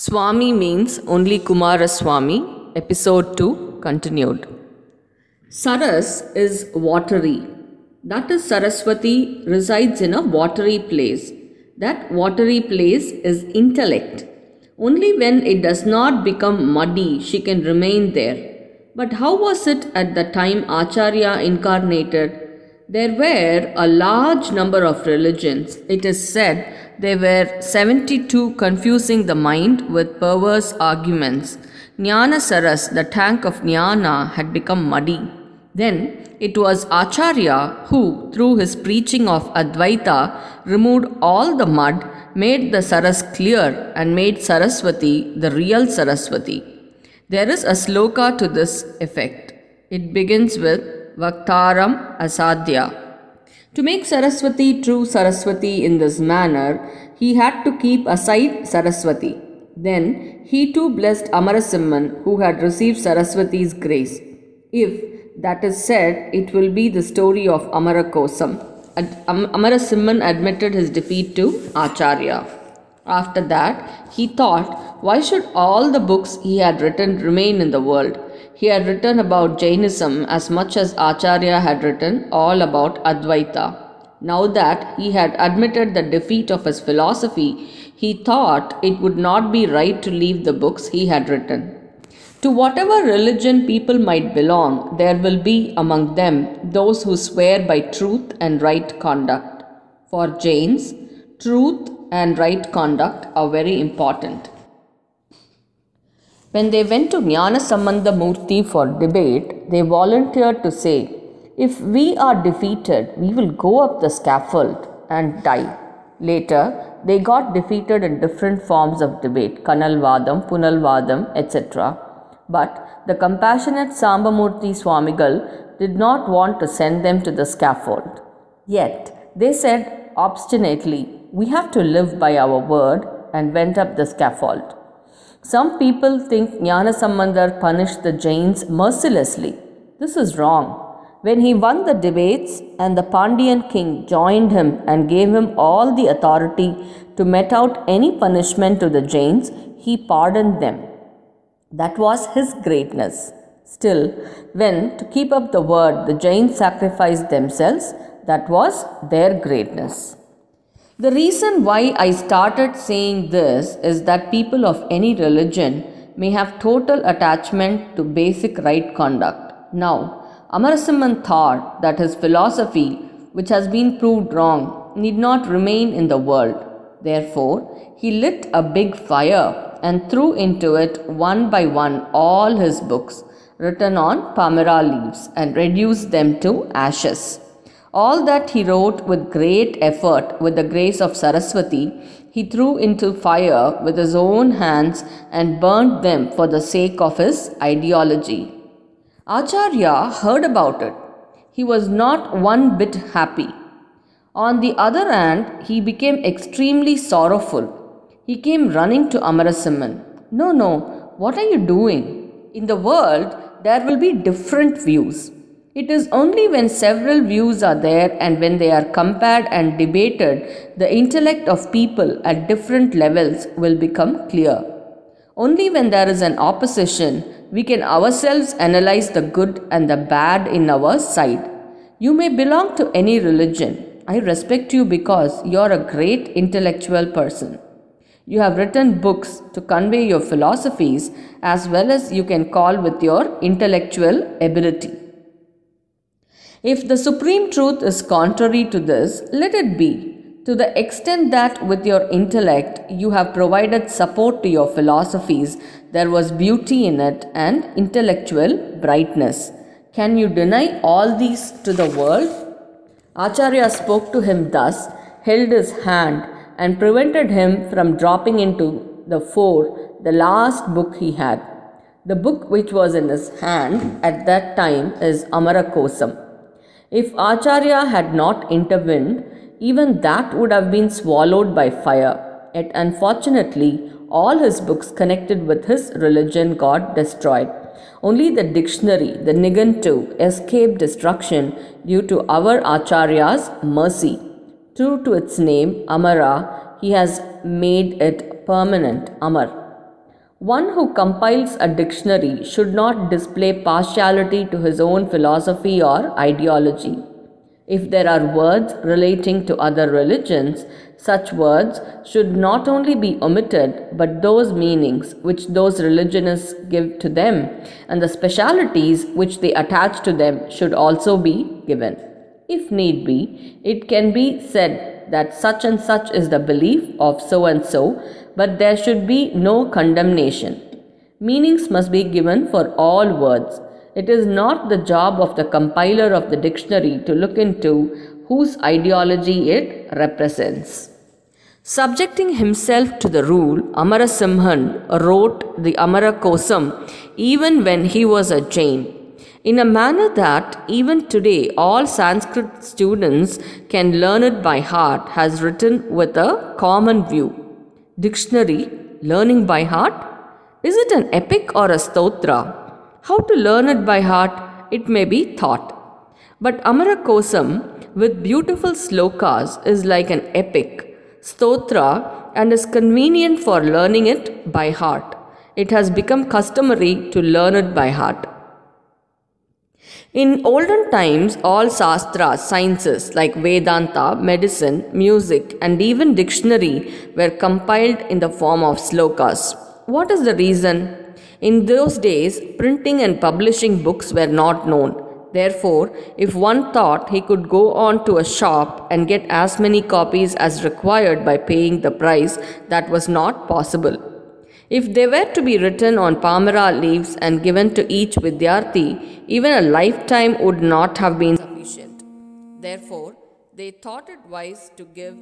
Swami means only Kumaraswamy, episode 2 continued. Saras is watery. That is, Saraswati resides in a watery place. That watery place is intellect. Only when it does not become muddy, she can remain there. But how was it at the time Acharya incarnated? There were a large number of religions. It is said there were 72 confusing the mind with perverse arguments. Jnana Saras, the tank of Jnana, had become muddy. Then it was Acharya who, through his preaching of Advaita, removed all the mud, made the Saras clear, and made Saraswati the real Saraswati. There is a sloka to this effect. It begins with Vaktaram Asadhya. To make Saraswati true Saraswati in this manner, he had to keep aside Saraswati. Then he too blessed Amarasimhan, who had received Saraswati's grace. If that is said, it will be the story of Amarakosam. Ad- Am- admitted his defeat to Acharya. After that, he thought, why should all the books he had written remain in the world? He had written about Jainism as much as Acharya had written all about Advaita. Now that he had admitted the defeat of his philosophy, he thought it would not be right to leave the books he had written. To whatever religion people might belong, there will be among them those who swear by truth and right conduct. For Jains, truth and right conduct are very important. When they went to Jnana Sambandha Murthy for debate, they volunteered to say, If we are defeated, we will go up the scaffold and die. Later, they got defeated in different forms of debate, Kanalvadam, Punalvadam, etc. But the compassionate Sambamurthy Swamigal did not want to send them to the scaffold. Yet, they said obstinately, We have to live by our word, and went up the scaffold. Some people think Jnana Sambandar punished the Jains mercilessly. This is wrong. When he won the debates and the Pandyan king joined him and gave him all the authority to mete out any punishment to the Jains, he pardoned them. That was his greatness. Still, when, to keep up the word, the Jains sacrificed themselves, that was their greatness. The reason why I started saying this is that people of any religion may have total attachment to basic right conduct. Now, Amarasimhan thought that his philosophy, which has been proved wrong, need not remain in the world. Therefore, he lit a big fire and threw into it one by one all his books written on Palmyra leaves and reduced them to ashes. All that he wrote with great effort with the grace of Saraswati, he threw into fire with his own hands and burnt them for the sake of his ideology. Acharya heard about it. He was not one bit happy. On the other hand, he became extremely sorrowful. He came running to Amarasimhan. No, no, what are you doing? In the world, there will be different views. It is only when several views are there and when they are compared and debated, the intellect of people at different levels will become clear. Only when there is an opposition, we can ourselves analyze the good and the bad in our side. You may belong to any religion. I respect you because you are a great intellectual person. You have written books to convey your philosophies as well as you can call with your intellectual ability. If the supreme truth is contrary to this, let it be. To the extent that with your intellect you have provided support to your philosophies, there was beauty in it and intellectual brightness. Can you deny all these to the world? Acharya spoke to him thus, held his hand, and prevented him from dropping into the fore the last book he had. The book which was in his hand at that time is Amarakosam. If Acharya had not intervened, even that would have been swallowed by fire. Yet unfortunately, all his books connected with his religion got destroyed. Only the dictionary, the Nigantu, escaped destruction due to our Acharya's mercy. True to its name, Amara, he has made it permanent, Amar. One who compiles a dictionary should not display partiality to his own philosophy or ideology. If there are words relating to other religions, such words should not only be omitted, but those meanings which those religionists give to them and the specialities which they attach to them should also be given. If need be, it can be said that such and such is the belief of so and so, but there should be no condemnation. Meanings must be given for all words it is not the job of the compiler of the dictionary to look into whose ideology it represents. Subjecting himself to the rule, Amarasimhan wrote the Amarakosam even when he was a Jain, in a manner that even today all Sanskrit students can learn it by heart, has written with a common view. Dictionary, learning by heart? Is it an epic or a stotra? How to learn it by heart, it may be thought. But Amarakosam with beautiful slokas is like an epic, stotra, and is convenient for learning it by heart. It has become customary to learn it by heart. In olden times, all sastras, sciences like Vedanta, medicine, music, and even dictionary were compiled in the form of slokas. What is the reason? In those days, printing and publishing books were not known. Therefore, if one thought he could go on to a shop and get as many copies as required by paying the price, that was not possible. If they were to be written on Palmyra leaves and given to each Vidyarthi, even a lifetime would not have been sufficient. Therefore, they thought it wise to give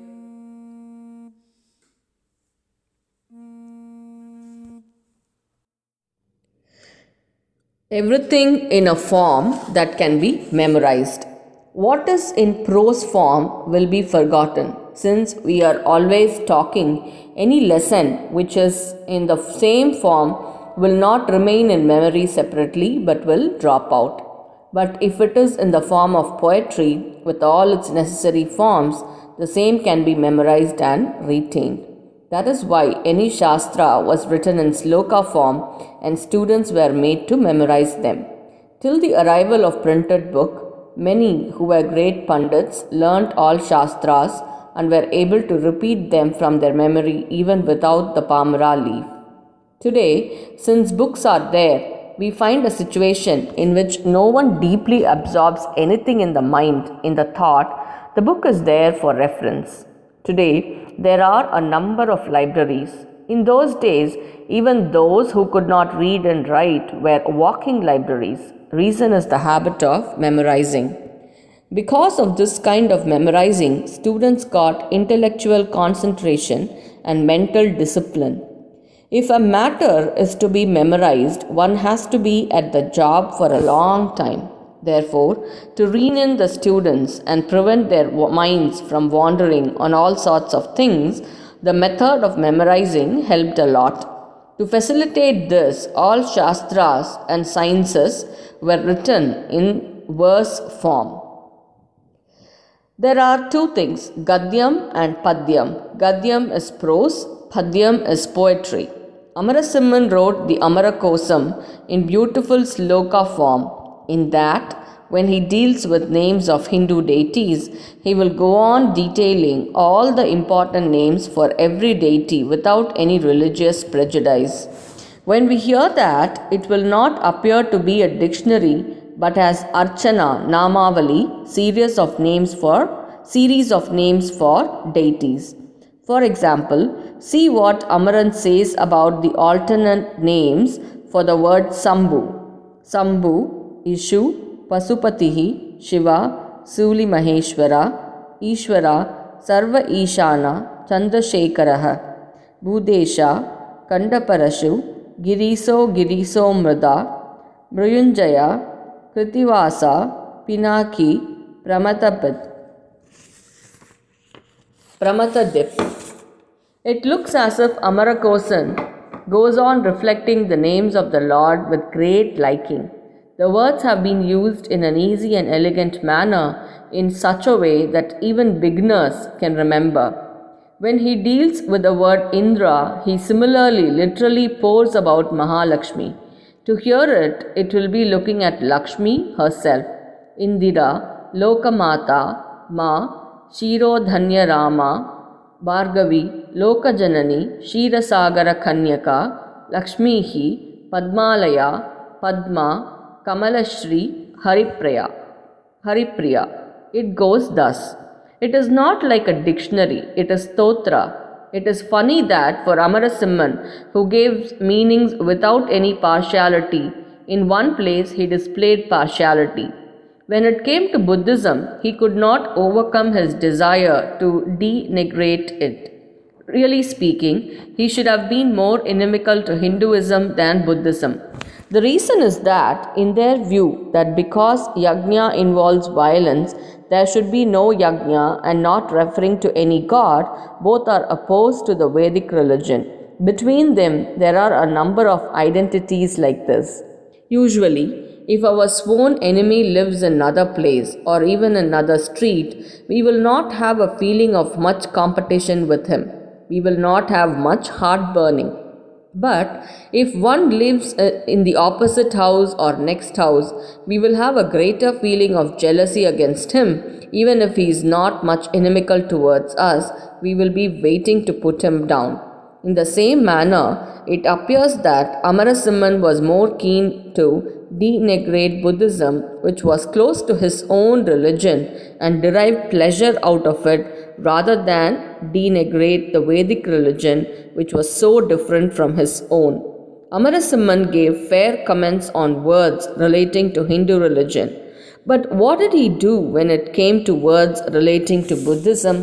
Everything in a form that can be memorized. What is in prose form will be forgotten since we are always talking. Any lesson which is in the same form will not remain in memory separately but will drop out. But if it is in the form of poetry with all its necessary forms, the same can be memorized and retained. That is why any Shastra was written in sloka form and students were made to memorize them. Till the arrival of printed book, many who were great Pandits learnt all Shastras and were able to repeat them from their memory even without the Palmyra leaf. Today, since books are there, we find a situation in which no one deeply absorbs anything in the mind, in the thought, the book is there for reference. Today, there are a number of libraries. In those days, even those who could not read and write were walking libraries. Reason is the habit of memorizing. Because of this kind of memorizing, students got intellectual concentration and mental discipline. If a matter is to be memorized, one has to be at the job for a long time. Therefore, to rein in the students and prevent their minds from wandering on all sorts of things, the method of memorizing helped a lot. To facilitate this, all Shastras and sciences were written in verse form. There are two things Gadyam and Padyam. Gadyam is prose, Padyam is poetry. Amarasimhan wrote the Amarakosam in beautiful sloka form in that, when he deals with names of Hindu deities, he will go on detailing all the important names for every deity without any religious prejudice. When we hear that, it will not appear to be a dictionary but as Archana Namavali series of names for series of names for deities. For example, see what Amaran says about the alternate names for the word Sambhu. Sambhu, Ishu, Pasupatihi, Shiva, Suli Maheshwara, Ishwara, Sarva Ishana, Chandrashekaraha, Bhutesha, Kandaparashu, Giriso Giriso Mrida, Mrityunjaya, ಕೃತಿವಾಸ Pinaki ಪ್ರಮಥಪತ್ Pramatadip. It looks as if Amarakosam goes on reflecting the names of the Lord with great liking. The words have been used in an easy and elegant manner in such a way that even beginners can remember. When he deals with the word Indra, he similarly literally pours about Mahalakshmi. To hear it, it will be looking at Lakshmi herself. Indira, Lokamata, Ma, Shirodhanya Rama, Bhargavi, Lokajanani, Shirasagara Kanyaka, Lakshmihi, Padmalaya, Padma, Kamalashri, Haripriya. Haripriya. It goes thus. It is not like a dictionary, it is stotra. It is funny that for Amarasimhan, who gives meanings without any partiality, in one place he displayed partiality. When it came to Buddhism, he could not overcome his desire to denigrate it. Really speaking, he should have been more inimical to Hinduism than Buddhism. The reason is that, in their view, that because yajna involves violence, there should be no yajna and not referring to any god, both are opposed to the Vedic religion. Between them, there are a number of identities like this. Usually, if our sworn enemy lives in another place or even another street, we will not have a feeling of much competition with him. We will not have much heart burning. But if one lives uh, in the opposite house or next house, we will have a greater feeling of jealousy against him. Even if he is not much inimical towards us, we will be waiting to put him down. In the same manner, it appears that Amarasimhan was more keen to denigrate Buddhism, which was close to his own religion, and derive pleasure out of it rather than denigrate the Vedic religion, which was so different from his own. Amarasimhan gave fair comments on words relating to Hindu religion. But what did he do when it came to words relating to Buddhism?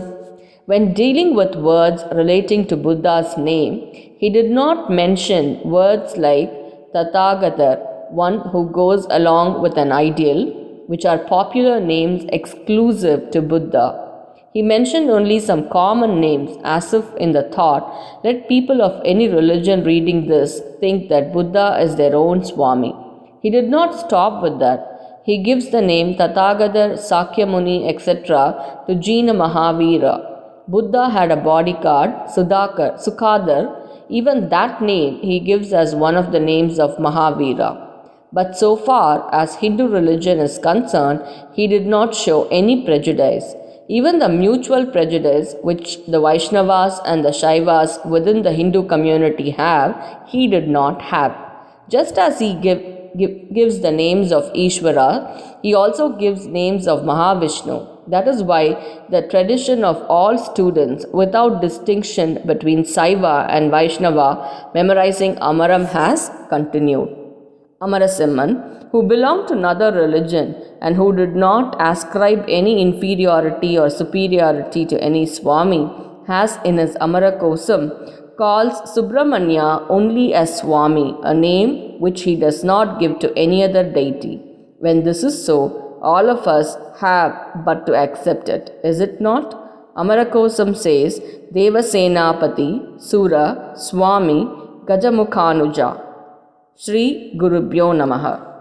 When dealing with words relating to Buddha's name, he did not mention words like Tathagatar, one who goes along with an ideal, which are popular names exclusive to Buddha. He mentioned only some common names as if in the thought, let people of any religion reading this think that Buddha is their own Swami. He did not stop with that. He gives the name Tathagatar, Sakyamuni, etc. to Jina Mahavira. Buddha had a bodyguard, Sudhakar, Sukadar. Even that name he gives as one of the names of Mahavira. But so far as Hindu religion is concerned, he did not show any prejudice. Even the mutual prejudice which the Vaishnavas and the Shaivas within the Hindu community have, he did not have. Just as he give, give, gives the names of Ishvara, he also gives names of Mahavishnu. That is why the tradition of all students, without distinction between Saiva and Vaishnava, memorizing Amaram has continued. Amarasimhan, who belonged to another religion and who did not ascribe any inferiority or superiority to any Swami, has in his Amarakosam calls Subramanya only as Swami, a name which he does not give to any other deity. When this is so, all of us have but to accept it, is it not? Amarakosam says Devasenapati, Sura, Swami, Gajamukhanuja. Sri Gurubhyo Namaha.